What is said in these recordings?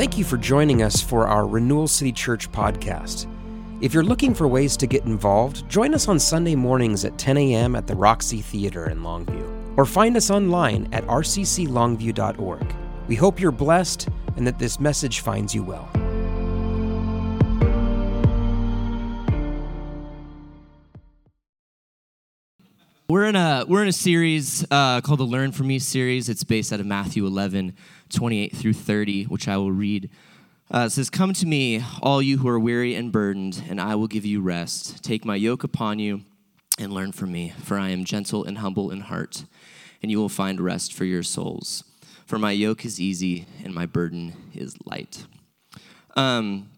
Thank you for joining us for our Renewal City Church podcast. If you're looking for ways to get involved, join us on Sunday mornings at 10 a.m. at the Roxy Theater in Longview, or find us online at rcclongview.org. We hope you're blessed and that this message finds you well. We're in a we're in a series uh, called the Learn from Me series. It's based out of Matthew 11, 28 through 30, which I will read. Uh, it says, "Come to me, all you who are weary and burdened, and I will give you rest. Take my yoke upon you, and learn from me, for I am gentle and humble in heart, and you will find rest for your souls. For my yoke is easy, and my burden is light." Um,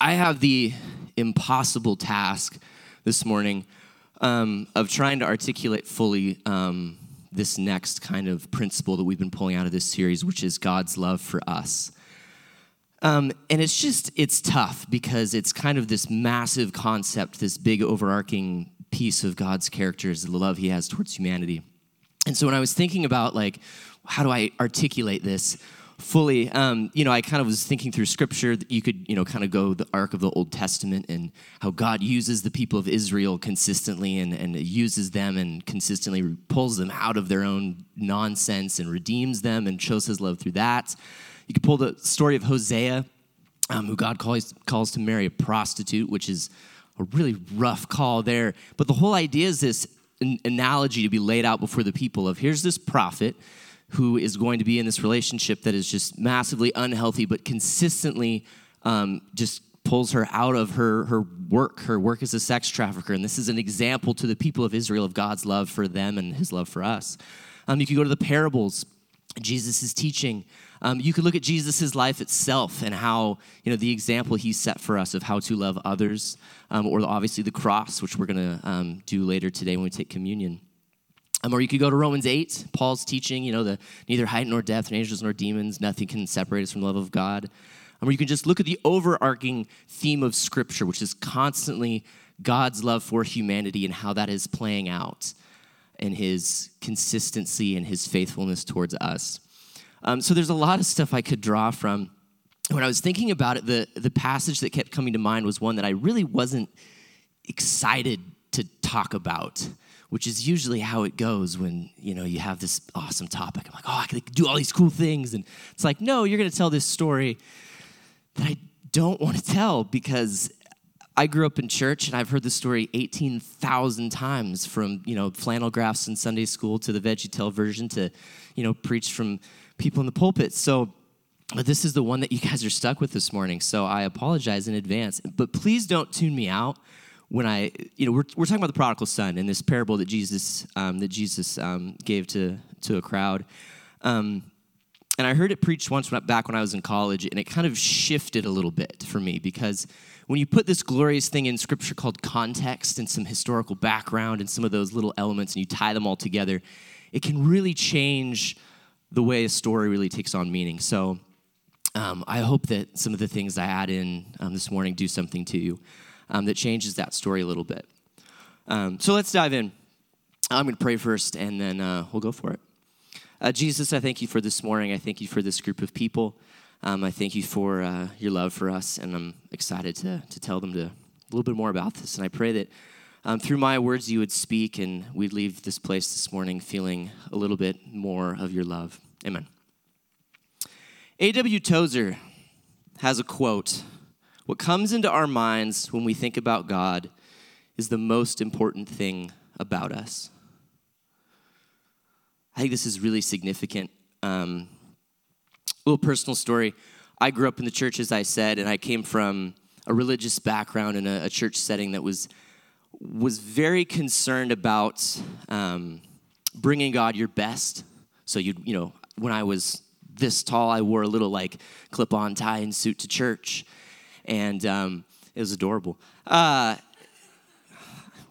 I have the impossible task this morning um, of trying to articulate fully um, this next kind of principle that we've been pulling out of this series, which is God's love for us. Um, and it's just, it's tough because it's kind of this massive concept, this big overarching piece of God's character is the love he has towards humanity. And so when I was thinking about, like, how do I articulate this? Fully um, you know i kind of was thinking through scripture that you could you know kind of go the arc of the old testament and how god uses the people of israel consistently and, and uses them and consistently pulls them out of their own nonsense and redeems them and shows his love through that. You could pull the story of hosea um, who god calls, calls to marry a prostitute which is a really rough call there. But the whole idea is this an analogy to be laid out before the people of here's this prophet who is going to be in this relationship that is just massively unhealthy, but consistently um, just pulls her out of her, her work, her work as a sex trafficker. And this is an example to the people of Israel of God's love for them and his love for us. Um, you could go to the parables, Jesus is teaching. Um, you could look at Jesus' life itself and how, you know, the example he set for us of how to love others, um, or obviously the cross, which we're going to um, do later today when we take communion. Um, or you could go to Romans 8, Paul's teaching, you know, the neither height nor depth, nor angels nor demons, nothing can separate us from the love of God. Um, or you can just look at the overarching theme of Scripture, which is constantly God's love for humanity and how that is playing out in his consistency and his faithfulness towards us. Um, so there's a lot of stuff I could draw from. When I was thinking about it, the, the passage that kept coming to mind was one that I really wasn't excited to talk about which is usually how it goes when you know you have this awesome topic. I'm like, oh, I can do all these cool things, and it's like, no, you're going to tell this story that I don't want to tell because I grew up in church and I've heard this story 18,000 times from, you know, flannel graphs in Sunday school to the VeggieTale version to, you know, preached from people in the pulpit. So, this is the one that you guys are stuck with this morning. So I apologize in advance. But please don't tune me out when I, you know, we're, we're talking about the prodigal son in this parable that Jesus um, that Jesus um, gave to to a crowd, um, and I heard it preached once back when I was in college, and it kind of shifted a little bit for me because when you put this glorious thing in Scripture called context and some historical background and some of those little elements, and you tie them all together, it can really change the way a story really takes on meaning. So. Um, I hope that some of the things I add in um, this morning do something to you um, that changes that story a little bit. Um, so let's dive in. I'm going to pray first, and then uh, we'll go for it. Uh, Jesus, I thank you for this morning. I thank you for this group of people. Um, I thank you for uh, your love for us, and I'm excited to, to tell them to, a little bit more about this. And I pray that um, through my words you would speak, and we'd leave this place this morning feeling a little bit more of your love. Amen. A.W. Tozer has a quote what comes into our minds when we think about God is the most important thing about us. I think this is really significant. Um, a little personal story. I grew up in the church, as I said, and I came from a religious background in a, a church setting that was was very concerned about um, bringing God your best. So you you know when I was this tall, I wore a little like clip-on tie and suit to church, and um, it was adorable. Uh,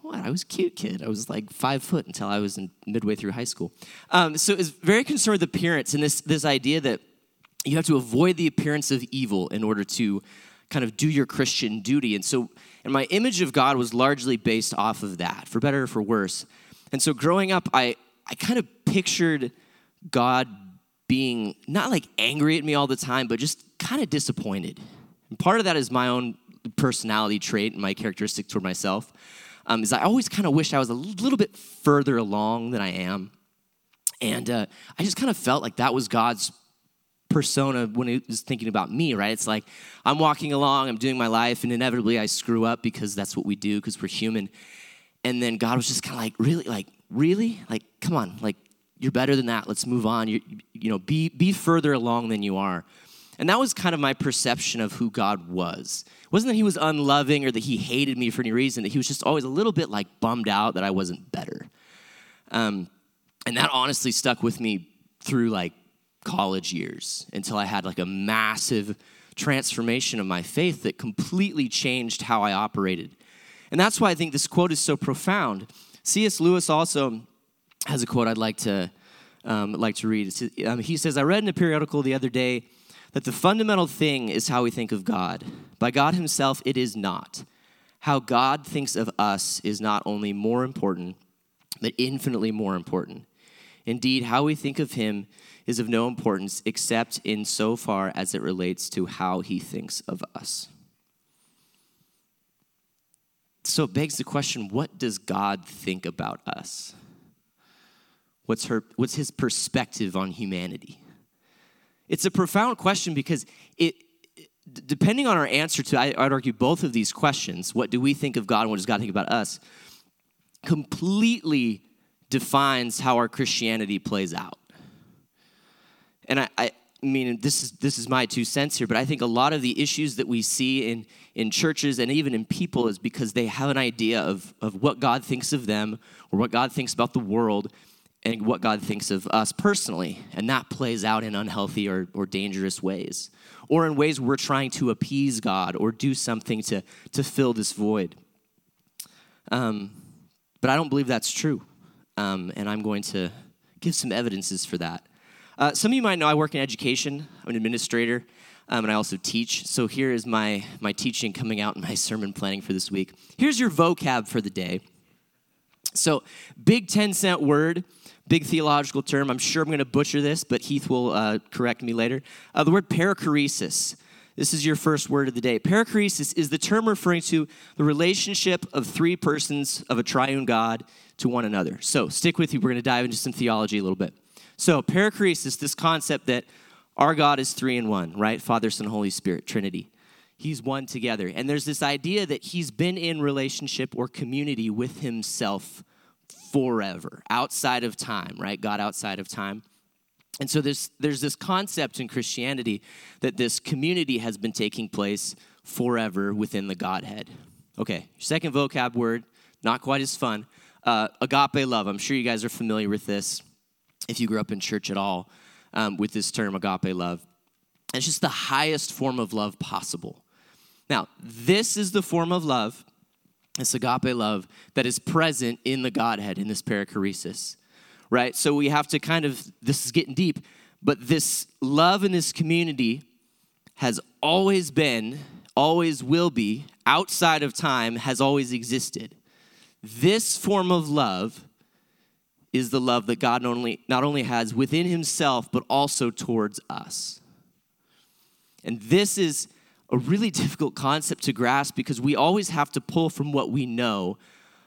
what? I was a cute kid. I was like five foot until I was in midway through high school. Um, so it's very concerned with appearance and this this idea that you have to avoid the appearance of evil in order to kind of do your Christian duty. And so, and my image of God was largely based off of that, for better or for worse. And so, growing up, I I kind of pictured God being not like angry at me all the time, but just kind of disappointed. And part of that is my own personality trait and my characteristic toward myself. Um, is I always kind of wish I was a little bit further along than I am. And uh, I just kind of felt like that was God's persona when he was thinking about me, right? It's like I'm walking along, I'm doing my life, and inevitably I screw up because that's what we do because we're human. And then God was just kind of like, really, like, really, like, come on, like, you're better than that. Let's move on. You, you know, be be further along than you are. And that was kind of my perception of who God was. It wasn't that he was unloving or that he hated me for any reason, that he was just always a little bit like bummed out that I wasn't better. Um, and that honestly stuck with me through like college years until I had like a massive transformation of my faith that completely changed how I operated. And that's why I think this quote is so profound. C.S. Lewis also has a quote I'd like to um, like to read. Um, he says, "I read in a periodical the other day that the fundamental thing is how we think of God. By God Himself, it is not. How God thinks of us is not only more important, but infinitely more important. Indeed, how we think of Him is of no importance except in so far as it relates to how He thinks of us." So it begs the question what does God think about us? What's, her, what's his perspective on humanity? It's a profound question because it, depending on our answer to, I, I'd argue both of these questions, what do we think of God and what does God think about us, completely defines how our Christianity plays out. And I, I, mean, this is this is my two cents here, but I think a lot of the issues that we see in in churches and even in people is because they have an idea of of what God thinks of them or what God thinks about the world, and what God thinks of us personally. And that plays out in unhealthy or, or dangerous ways, or in ways we're trying to appease God or do something to, to fill this void. Um, but I don't believe that's true. Um, and I'm going to give some evidences for that. Uh, some of you might know I work in education, I'm an administrator. Um, and I also teach. So here is my, my teaching coming out in my sermon planning for this week. Here's your vocab for the day. So, big 10 cent word big theological term. I'm sure I'm going to butcher this, but Heath will uh, correct me later. Uh, the word perichoresis. This is your first word of the day. Perichoresis is the term referring to the relationship of three persons of a triune God to one another. So stick with me. We're going to dive into some theology a little bit. So, perichoresis, this concept that our God is three in one, right? Father, Son, Holy Spirit, Trinity. He's one together. And there's this idea that he's been in relationship or community with himself forever, outside of time, right? God outside of time. And so there's, there's this concept in Christianity that this community has been taking place forever within the Godhead. Okay, second vocab word, not quite as fun. Uh, agape love. I'm sure you guys are familiar with this if you grew up in church at all um, with this term, agape love. It's just the highest form of love possible. Now, this is the form of love this agape love that is present in the Godhead in this perichoresis, right? So we have to kind of, this is getting deep, but this love in this community has always been, always will be, outside of time, has always existed. This form of love is the love that God not only, not only has within himself, but also towards us. And this is a really difficult concept to grasp because we always have to pull from what we know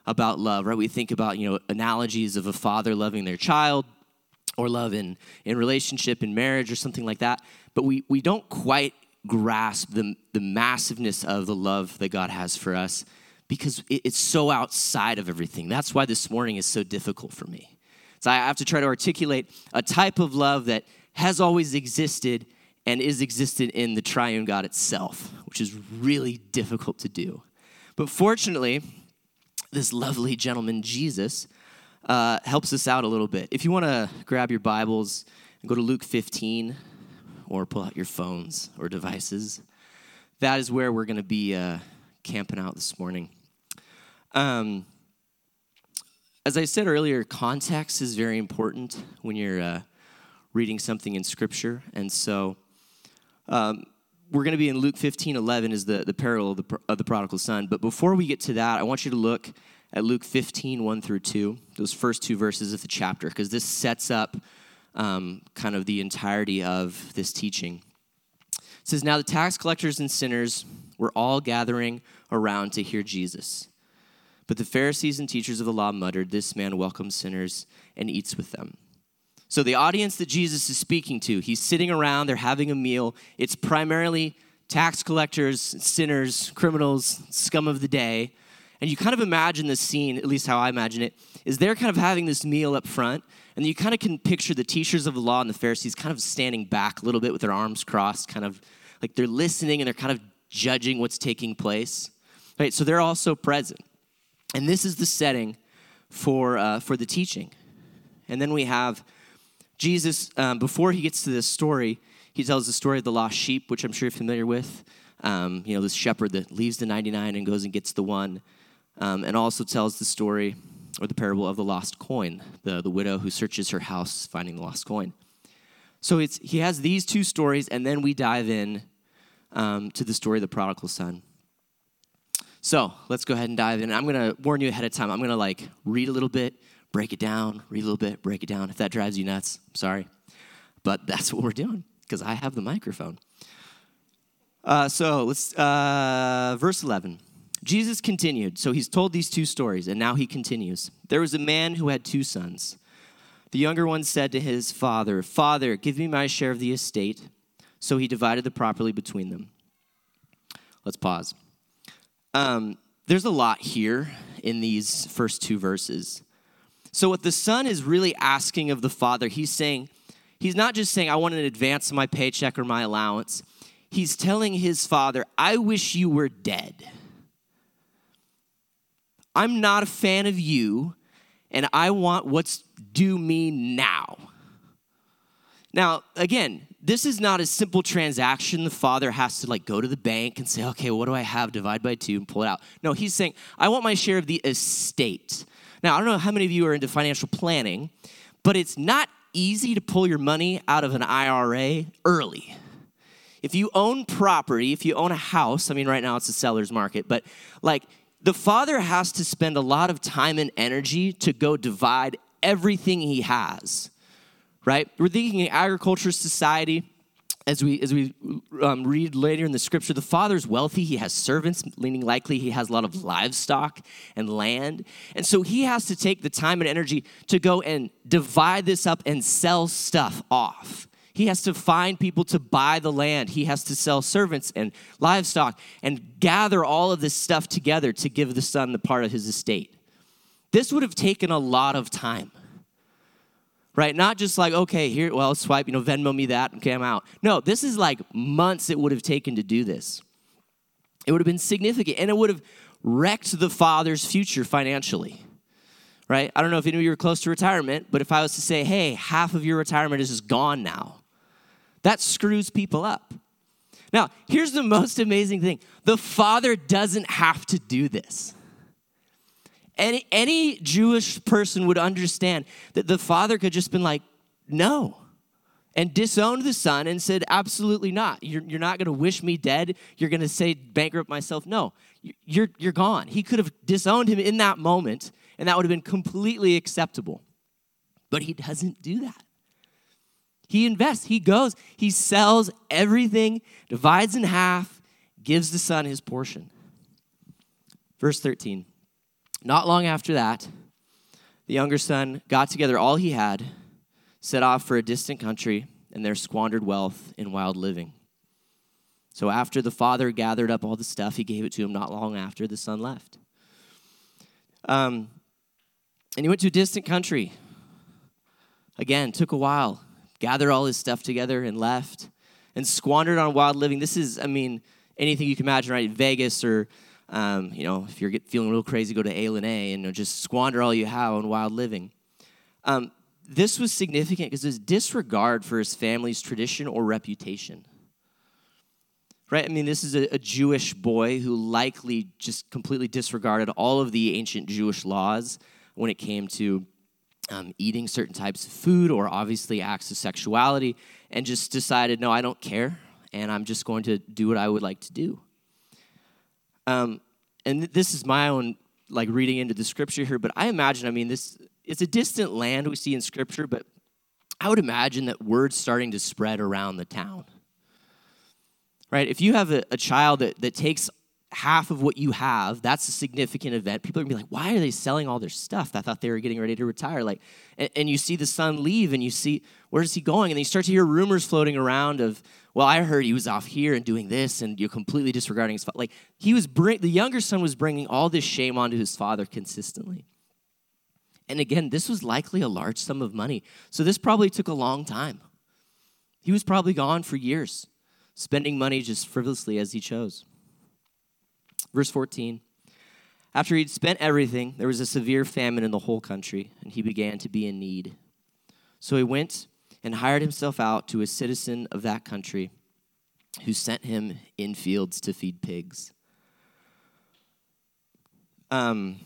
about love, right? We think about, you know, analogies of a father loving their child or love in, in relationship, in marriage, or something like that. But we, we don't quite grasp the, the massiveness of the love that God has for us because it, it's so outside of everything. That's why this morning is so difficult for me. So I have to try to articulate a type of love that has always existed and is existent in the triune God itself, which is really difficult to do. But fortunately, this lovely gentleman, Jesus, uh, helps us out a little bit. If you want to grab your Bibles and go to Luke 15, or pull out your phones or devices, that is where we're going to be uh, camping out this morning. Um, as I said earlier, context is very important when you're uh, reading something in Scripture. And so um, we're going to be in Luke 15 11 is the, the parable of the, of the prodigal son. But before we get to that, I want you to look at Luke 15 1 through 2, those first two verses of the chapter, because this sets up um, kind of the entirety of this teaching. It says, Now the tax collectors and sinners were all gathering around to hear Jesus. But the Pharisees and teachers of the law muttered, This man welcomes sinners and eats with them. So, the audience that Jesus is speaking to, he's sitting around, they're having a meal. It's primarily tax collectors, sinners, criminals, scum of the day. And you kind of imagine this scene, at least how I imagine it, is they're kind of having this meal up front, and you kind of can picture the teachers of the law and the Pharisees kind of standing back a little bit with their arms crossed, kind of like they're listening and they're kind of judging what's taking place. Right? So they're also present. And this is the setting for, uh, for the teaching. And then we have Jesus, um, before he gets to this story, he tells the story of the lost sheep, which I'm sure you're familiar with. Um, you know, this shepherd that leaves the 99 and goes and gets the one. Um, and also tells the story or the parable of the lost coin, the, the widow who searches her house finding the lost coin. So it's, he has these two stories, and then we dive in um, to the story of the prodigal son. So let's go ahead and dive in. I'm going to warn you ahead of time. I'm going to like read a little bit, break it down, read a little bit, break it down. If that drives you nuts, I'm sorry. But that's what we're doing because I have the microphone. Uh, so let's, uh, verse 11. Jesus continued. So he's told these two stories, and now he continues. There was a man who had two sons. The younger one said to his father, Father, give me my share of the estate. So he divided the property between them. Let's pause. Um, there's a lot here in these first two verses. So, what the son is really asking of the father, he's saying, he's not just saying, I want an advance of my paycheck or my allowance. He's telling his father, I wish you were dead. I'm not a fan of you, and I want what's due me now. Now, again, this is not a simple transaction. The father has to like go to the bank and say, okay, what do I have? Divide by two and pull it out. No, he's saying, I want my share of the estate. Now, I don't know how many of you are into financial planning, but it's not easy to pull your money out of an IRA early. If you own property, if you own a house, I mean, right now it's a seller's market, but like the father has to spend a lot of time and energy to go divide everything he has, right? We're thinking in agriculture society. As we, as we um, read later in the scripture, the father's wealthy. He has servants, meaning likely he has a lot of livestock and land. And so he has to take the time and energy to go and divide this up and sell stuff off. He has to find people to buy the land. He has to sell servants and livestock and gather all of this stuff together to give the son the part of his estate. This would have taken a lot of time. Right? Not just like, okay, here, well, swipe, you know, Venmo me that, okay, I'm out. No, this is like months it would have taken to do this. It would have been significant and it would have wrecked the father's future financially right? I don't know if any of you are close to retirement, but if I was to say, hey, half of your retirement is just gone now, that screws people up. Now, here's the most amazing thing the father doesn't have to do this. Any, any Jewish person would understand that the father could just been like, no, and disowned the son and said, absolutely not. You're, you're not going to wish me dead. You're going to say bankrupt myself. No, you're, you're gone. He could have disowned him in that moment, and that would have been completely acceptable. But he doesn't do that. He invests, he goes, he sells everything, divides in half, gives the son his portion. Verse 13. Not long after that, the younger son got together all he had, set off for a distant country, and there squandered wealth in wild living. So after the father gathered up all the stuff, he gave it to him not long after the son left. Um, and he went to a distant country. Again, took a while gathered all his stuff together and left and squandered on wild living. This is, I mean, anything you can imagine, right? Vegas or, um, you know, if you're feeling a little crazy, go to A and A and just squander all you have on wild living. Um, this was significant because it's disregard for his family's tradition or reputation. Right? I mean, this is a, a Jewish boy who likely just completely disregarded all of the ancient Jewish laws when it came to um, eating certain types of food or obviously acts of sexuality and just decided, no, I don't care, and I'm just going to do what I would like to do. Um, and this is my own like reading into the scripture here, but I imagine, I mean, this it's a distant land we see in scripture, but I would imagine that word's starting to spread around the town. right? If you have a, a child that, that takes half of what you have, that's a significant event. People are gonna be like, why are they selling all their stuff? I thought they were getting ready to retire. Like, and, and you see the son leave and you see, where's he going? And then you start to hear rumors floating around of, well, I heard he was off here and doing this, and you're completely disregarding his father. Like, he was bring, the younger son was bringing all this shame onto his father consistently. And again, this was likely a large sum of money. So this probably took a long time. He was probably gone for years, spending money just frivolously as he chose. Verse 14 After he'd spent everything, there was a severe famine in the whole country, and he began to be in need. So he went and hired himself out to a citizen of that country who sent him in fields to feed pigs. Um,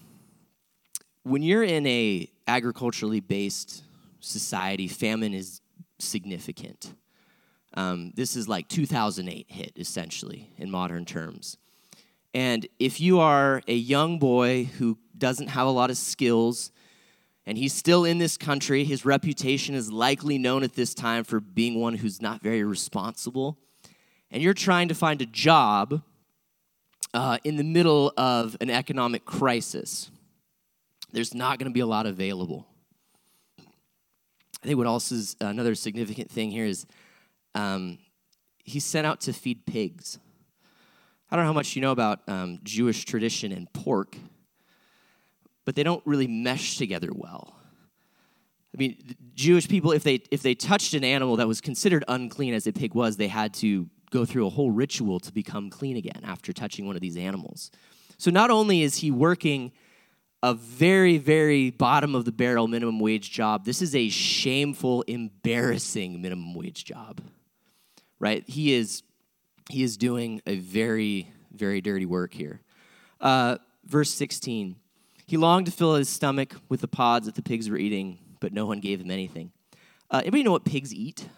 when you're in a agriculturally based society, famine is significant. Um, this is like 2008 hit essentially in modern terms. And if you are a young boy who doesn't have a lot of skills, and he's still in this country, his reputation is likely known at this time for being one who's not very responsible, and you're trying to find a job uh, in the middle of an economic crisis, there's not going to be a lot available. I think what also is another significant thing here is um, he's sent out to feed pigs. I don't know how much you know about um, Jewish tradition and pork, but they don't really mesh together well. I mean, Jewish people, if they if they touched an animal that was considered unclean as a pig was, they had to go through a whole ritual to become clean again after touching one of these animals. So not only is he working a very, very bottom of the barrel minimum wage job, this is a shameful, embarrassing minimum wage job. Right? He is he is doing a very, very dirty work here. Uh, verse 16 He longed to fill his stomach with the pods that the pigs were eating, but no one gave him anything. Uh, anybody know what pigs eat?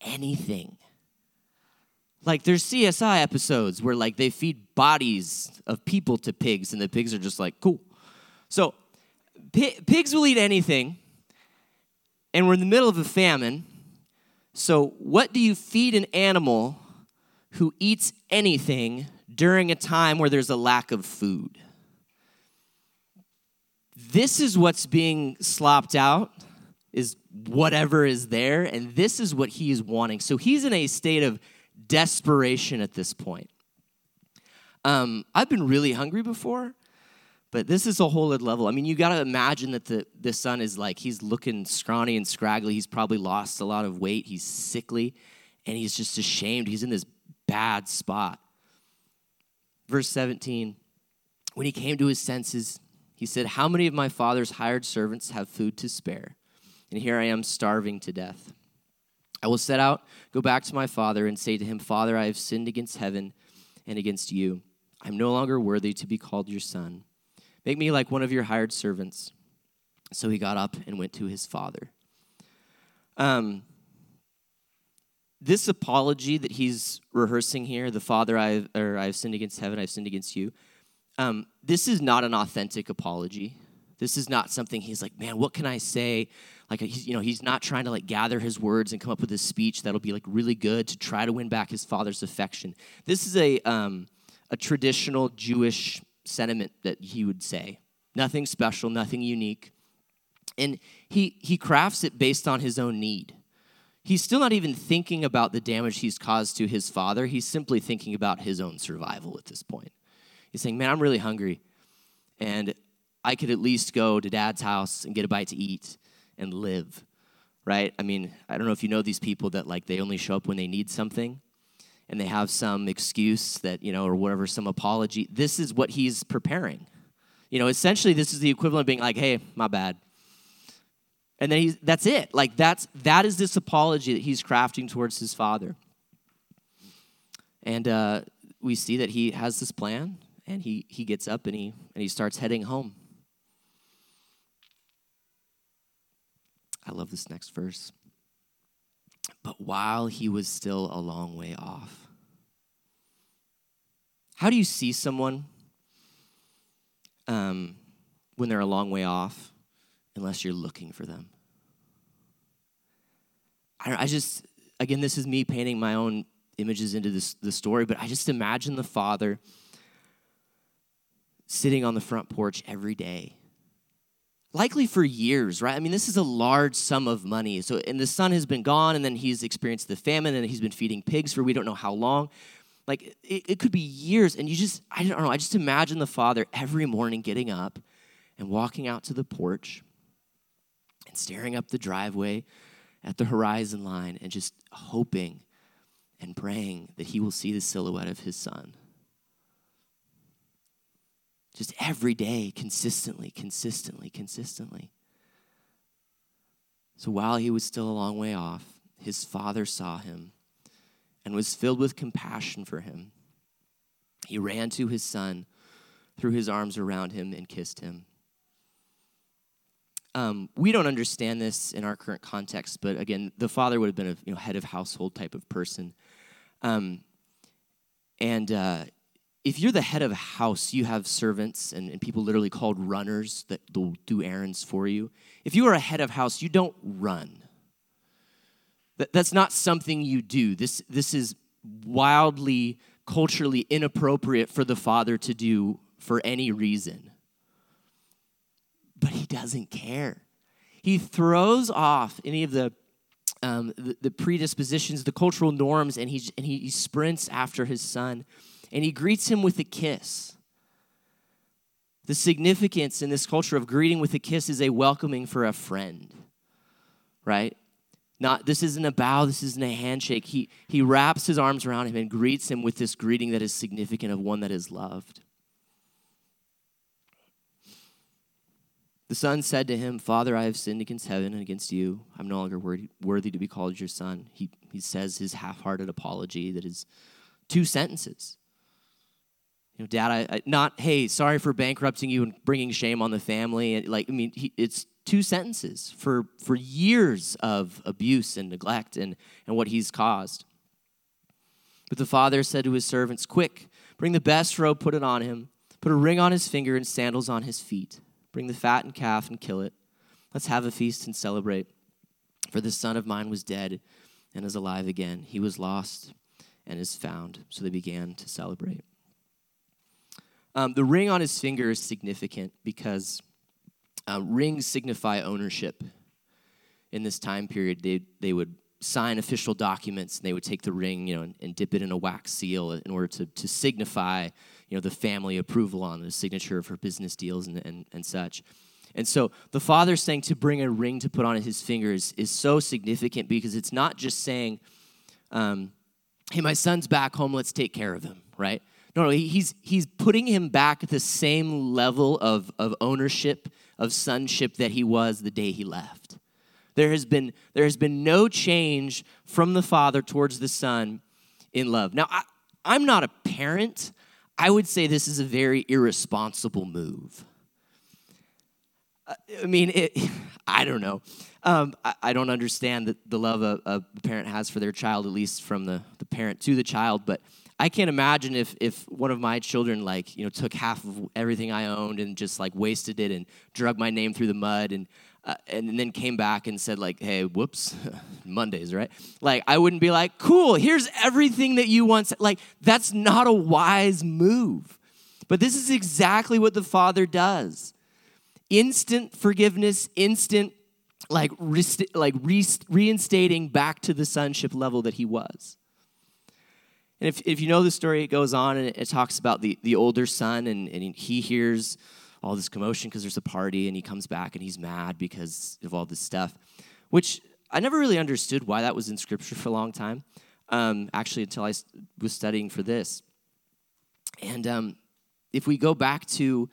Anything. Like there's CSI episodes where like they feed bodies of people to pigs, and the pigs are just like, cool. So pi- pigs will eat anything, and we're in the middle of a famine so, what do you feed an animal who eats anything during a time where there's a lack of food? This is what's being slopped out is whatever is there and this is what he is wanting. So he's in a state of desperation at this point. Um, I've been really hungry before, but this is a whole other level. I mean, you got to imagine that the, the son is like, he's looking scrawny and scraggly. He's probably lost a lot of weight. He's sickly, and he's just ashamed. He's in this bad spot. Verse 17 When he came to his senses, he said, How many of my father's hired servants have food to spare? And here I am starving to death. I will set out, go back to my father, and say to him, Father, I have sinned against heaven and against you. I'm no longer worthy to be called your son. Make me like one of your hired servants. So he got up and went to his father. Um, this apology that he's rehearsing here, the Father, I or I've sinned against heaven, I've sinned against you. Um, this is not an authentic apology. This is not something he's like, man, what can I say? Like, he's, you know, he's not trying to like gather his words and come up with a speech that'll be like really good to try to win back his father's affection. This is a um, a traditional Jewish sentiment that he would say. Nothing special, nothing unique. And he, he crafts it based on his own need. He's still not even thinking about the damage he's caused to his father. He's simply thinking about his own survival at this point. He's saying, Man, I'm really hungry. And I could at least go to dad's house and get a bite to eat and live, right? I mean, I don't know if you know these people that like they only show up when they need something and they have some excuse that, you know, or whatever, some apology. This is what he's preparing. You know, essentially, this is the equivalent of being like, hey, my bad. And then he's, that's it. Like, that's, that is this apology that he's crafting towards his father. And uh, we see that he has this plan, and he, he gets up and he, and he starts heading home. I love this next verse. But while he was still a long way off, how do you see someone um, when they're a long way off unless you're looking for them? I, I just, again, this is me painting my own images into this the story, but I just imagine the father sitting on the front porch every day. Likely for years, right? I mean, this is a large sum of money. So, and the son has been gone, and then he's experienced the famine, and he's been feeding pigs for we don't know how long. Like, it, it could be years. And you just, I don't know, I just imagine the father every morning getting up and walking out to the porch and staring up the driveway at the horizon line and just hoping and praying that he will see the silhouette of his son. Just every day, consistently, consistently, consistently. So while he was still a long way off, his father saw him and was filled with compassion for him. He ran to his son, threw his arms around him, and kissed him. Um, we don't understand this in our current context, but again, the father would have been a you know, head of household type of person. Um, and uh, if you're the head of a house, you have servants and, and people literally called runners that will do errands for you. If you are a head of house, you don't run. That, that's not something you do. This, this is wildly, culturally inappropriate for the father to do for any reason but he doesn't care. He throws off any of the, um, the, the, predispositions, the cultural norms, and, he, and he, he sprints after his son and he greets him with a kiss. The significance in this culture of greeting with a kiss is a welcoming for a friend, right? Not this isn't a bow, this isn't a handshake. He he wraps his arms around him and greets him with this greeting that is significant of one that is loved. The son said to him, Father, I have sinned against heaven and against you. I'm no longer worthy, worthy to be called your son. He, he says his half hearted apology that is two sentences. You know, Dad, I, I, not, hey, sorry for bankrupting you and bringing shame on the family. Like, I mean, he, it's two sentences for, for years of abuse and neglect and, and what he's caused. But the father said to his servants, Quick, bring the best robe, put it on him, put a ring on his finger and sandals on his feet. Bring the fattened calf and kill it. Let's have a feast and celebrate. For this son of mine was dead and is alive again. He was lost and is found. So they began to celebrate. Um, the ring on his finger is significant because uh, rings signify ownership. In this time period, they, they would sign official documents and they would take the ring you know, and, and dip it in a wax seal in order to, to signify you know, the family approval on the signature for business deals and, and, and such. And so the father saying to bring a ring to put on his fingers is so significant because it's not just saying, um, hey, my son's back home, let's take care of him, right? No, no, he's, he's putting him back at the same level of, of ownership, of sonship that he was the day he left. There has been, there has been no change from the father towards the son in love. Now, I, I'm not a parent, I would say this is a very irresponsible move. I mean, it, I don't know. Um, I, I, don't understand the, the love a, a, parent has for their child, at least from the, the parent to the child. But I can't imagine if, if one of my children, like, you know, took half of everything I owned and just like wasted it and drug my name through the mud and uh, and then came back and said like hey whoops mondays right? Like i wouldn't be like cool here's everything that you once like that's not a wise move. But this is exactly what the father does. Instant forgiveness instant like rest- like re- reinstating back to the sonship level that he was and if, if you know the story it goes on and it, talks about the, the older son and, and he hears all this commotion because there's a party and he comes back and he's mad because of all this stuff, which I never really understood why that was in scripture for a long time, um, actually, until I was studying for this. And um, if we go back to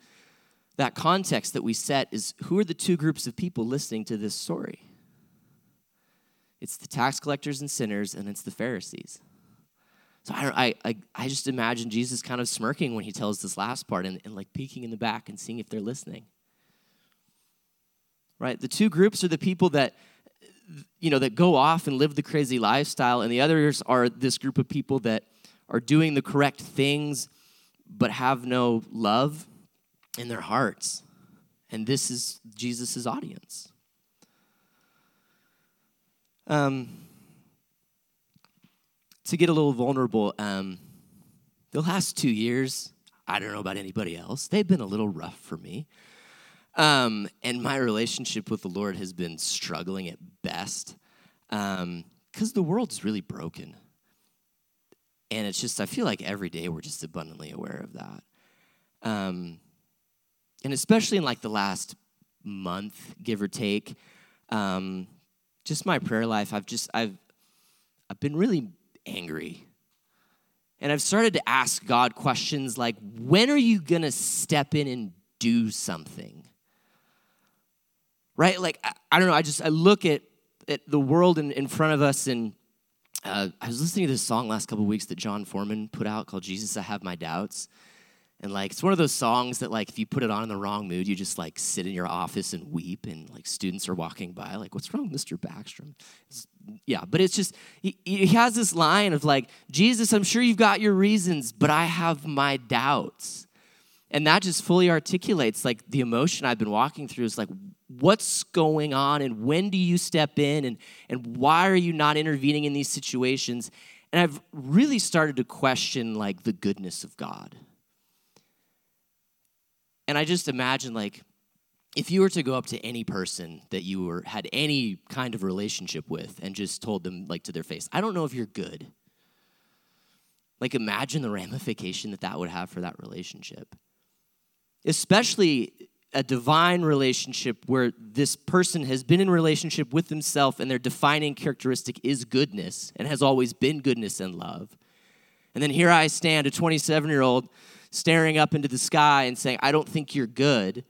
that context that we set, is who are the two groups of people listening to this story? It's the tax collectors and sinners, and it's the Pharisees. So I, I, I just imagine Jesus kind of smirking when he tells this last part and, and like peeking in the back and seeing if they're listening. Right? The two groups are the people that, you know, that go off and live the crazy lifestyle, and the others are this group of people that are doing the correct things but have no love in their hearts. And this is Jesus' audience. Um, to get a little vulnerable, um, the last two years, I don't know about anybody else, they've been a little rough for me. Um, and my relationship with the Lord has been struggling at best because um, the world's really broken. And it's just, I feel like every day we're just abundantly aware of that. Um, and especially in like the last month, give or take, um, just my prayer life, I've just, I've, I've been really angry. And I've started to ask God questions like, when are you going to step in and do something? Right? Like, I, I, don't know. I just, I look at, at the world in, in front of us and uh, I was listening to this song last couple weeks that Jon Foreman put out called Jesus, I Have My Doubts. And like it's one of those songs that like if you put it on in the wrong mood, you just like sit in your office and weep and like students are walking by like what's wrong Mr. Backstrom? It's, yeah, but it's just he, he has this line of like Jesus, I'm sure you've got your reasons, but I have my doubts. And that just fully articulates like the emotion I've been walking through is like what's going on and when do you step in and and why are you not intervening in these situations? And I've really started to question like the goodness of God and I just imagine like if you were to go up to any person that you were had any kind of relationship with and just told them like to their face, I don't know if you're good. Like imagine the ramification that that would have for that relationship. Especially a divine relationship where this person has been in relationship with himself and their defining characteristic is goodness and has always been goodness and love. And then here I stand, a 27 year old staring up into the sky and saying, I don't think you're good.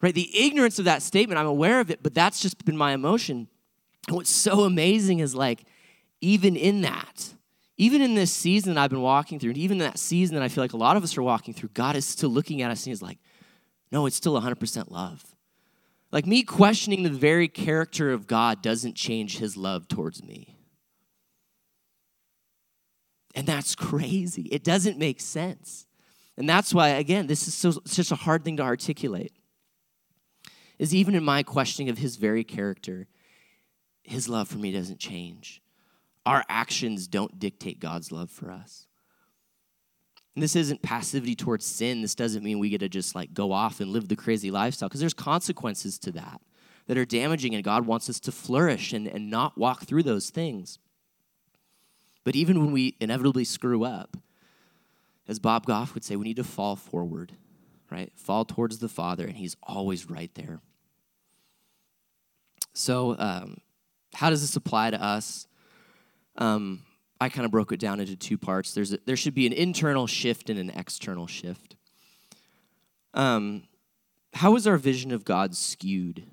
Right? The ignorance of that statement, I'm aware of it, but that's just been my emotion. And what's so amazing is like, even in that, even in this season that I've been walking through, and even in that season that I feel like a lot of us are walking through, God is still looking at us and He's like, no, it's still 100% love. Like me questioning the very character of God doesn't change His love towards me. And that's crazy. It doesn't make sense. And that's why, again, this is so, such a hard thing to articulate. Is even in my questioning of his very character, his love for me doesn't change. Our actions don't dictate God's love for us. And this isn't passivity towards sin. This doesn't mean we get to just like go off and live the crazy lifestyle because there's consequences to that that are damaging, and God wants us to flourish and, and not walk through those things. But even when we inevitably screw up, as Bob Goff would say, we need to fall forward, right? Fall towards the Father, and He's always right there. So, um, how does this apply to us? Um, I kind of broke it down into two parts. There's a, there should be an internal shift and an external shift. Um, how is our vision of God skewed?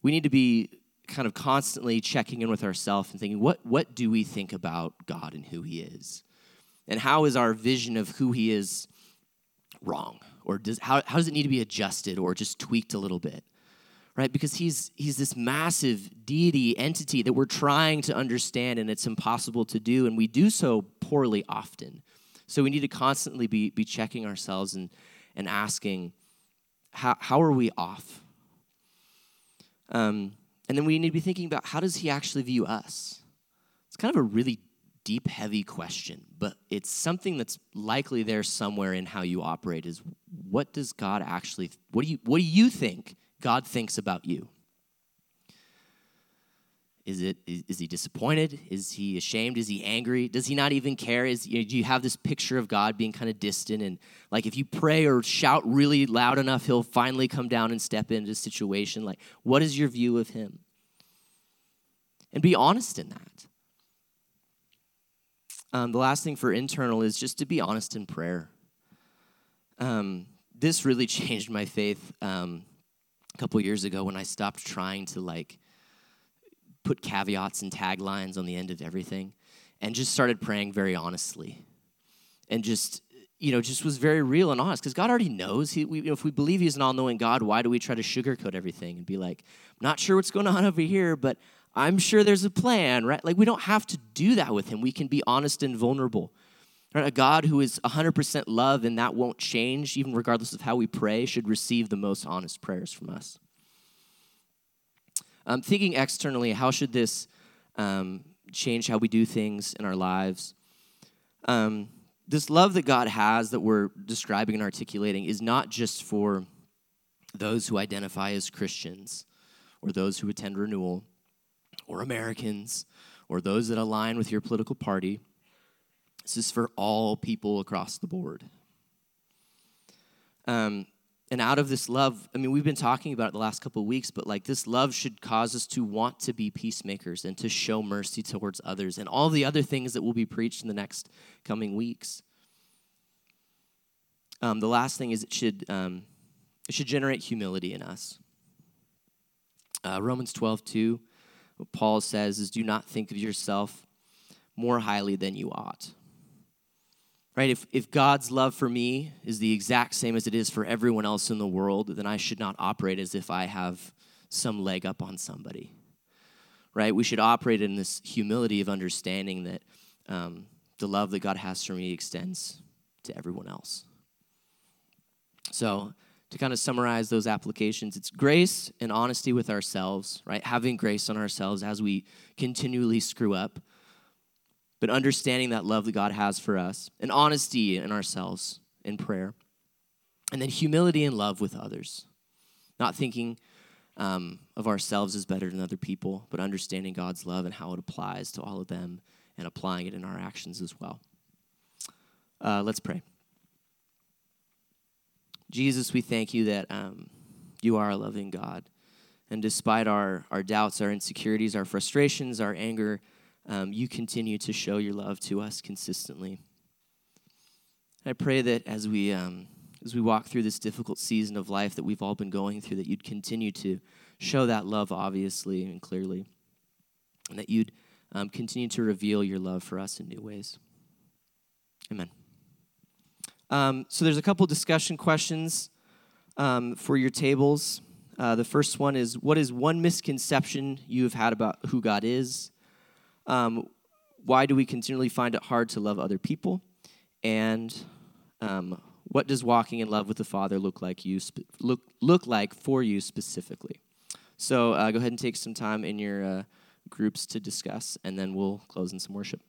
We need to be kind of constantly checking in with ourselves and thinking, what, what do we think about God and who He is? And how is our vision of who he is wrong? Or does, how, how does it need to be adjusted or just tweaked a little bit? Right? Because he's, he's this massive deity entity that we're trying to understand and it's impossible to do, and we do so poorly often. So we need to constantly be, be checking ourselves and, and asking, how, how are we off? Um, and then we need to be thinking about how does he actually view us? It's kind of a really deep, heavy question, but it's something that's likely there somewhere in how you operate is what does God actually, what do you, what do you think God thinks about you? Is it is, he disappointed? Is he ashamed? Is he angry? Does he not even care? Is you know, do you have this picture of God being kind of distant and like if you pray or shout really loud enough, he'll finally come down and step into a situation? Like, what is your view of him? And be honest in that. Um, the last thing for internal is just to be honest in prayer. Um, this really changed my faith um, a couple years ago when I stopped trying to like put caveats and taglines on the end of everything and just started praying very honestly and just you know just was very real and honest because god already knows he, we, if we believe he's an all-knowing god why do we try to sugarcoat everything and be like i'm not sure what's going on over here but I'm sure there's a plan, right? Like we don't have to do that with him. We can be honest and vulnerable. Right? A God who is 100% love and that won't change, even regardless of how we pray, should receive the most honest prayers from us. Um, thinking externally, how should this um, change how we do things in our lives. Um, this love that God has that we're describing and articulating is not just for those who identify as Christians or those who attend renewal or Americans or those that align with your political party. This is for all people across the board. Um, and out of this love, I mean, we've been talking about it the last couple of weeks, but like this love should cause us to want to be peacemakers and to show mercy towards others and all the other things that will be preached in the next coming weeks. Um, the last thing is it should, um, it should generate humility in us. Uh, Romans 12, 2, what Paul says is, Do not think of yourself more highly than you ought right? If, if God's love for me is the exact same as it is for everyone else in the world, then I should not operate as if I have some leg up on somebody, right? We should operate in this humility of understanding that um, the love that God has for me extends to everyone else. So, to kind of summarize those applications, it's grace and honesty with ourselves, right? Having grace on ourselves as we continually screw up but understanding that love that God has for us, and honesty in ourselves in prayer, and then humility and love with others. Not thinking um, of ourselves as better than other people, but understanding God's love and how it applies to all of them and applying it in our actions as well. Uh, let's pray. Jesus, we thank you that um, you are a loving God. And despite our, our doubts, our insecurities, our frustrations, our anger, um, you continue to show your love to us consistently. I pray that as we um, as we walk through this difficult season of life that we've all been going through, that you'd continue to show that love obviously and clearly, and that you'd um, continue to reveal your love for us in new ways. Amen. Um, so there's a couple discussion questions um, for your tables. Uh, the first one is, what is one misconception you have had about who God is? Um, why do we continually find it hard to love other people? And um, what does walking in love with the Father look like you spe- look look like for you specifically? So uh, go ahead and take some time in your uh, groups to discuss, and then we'll close in some worship.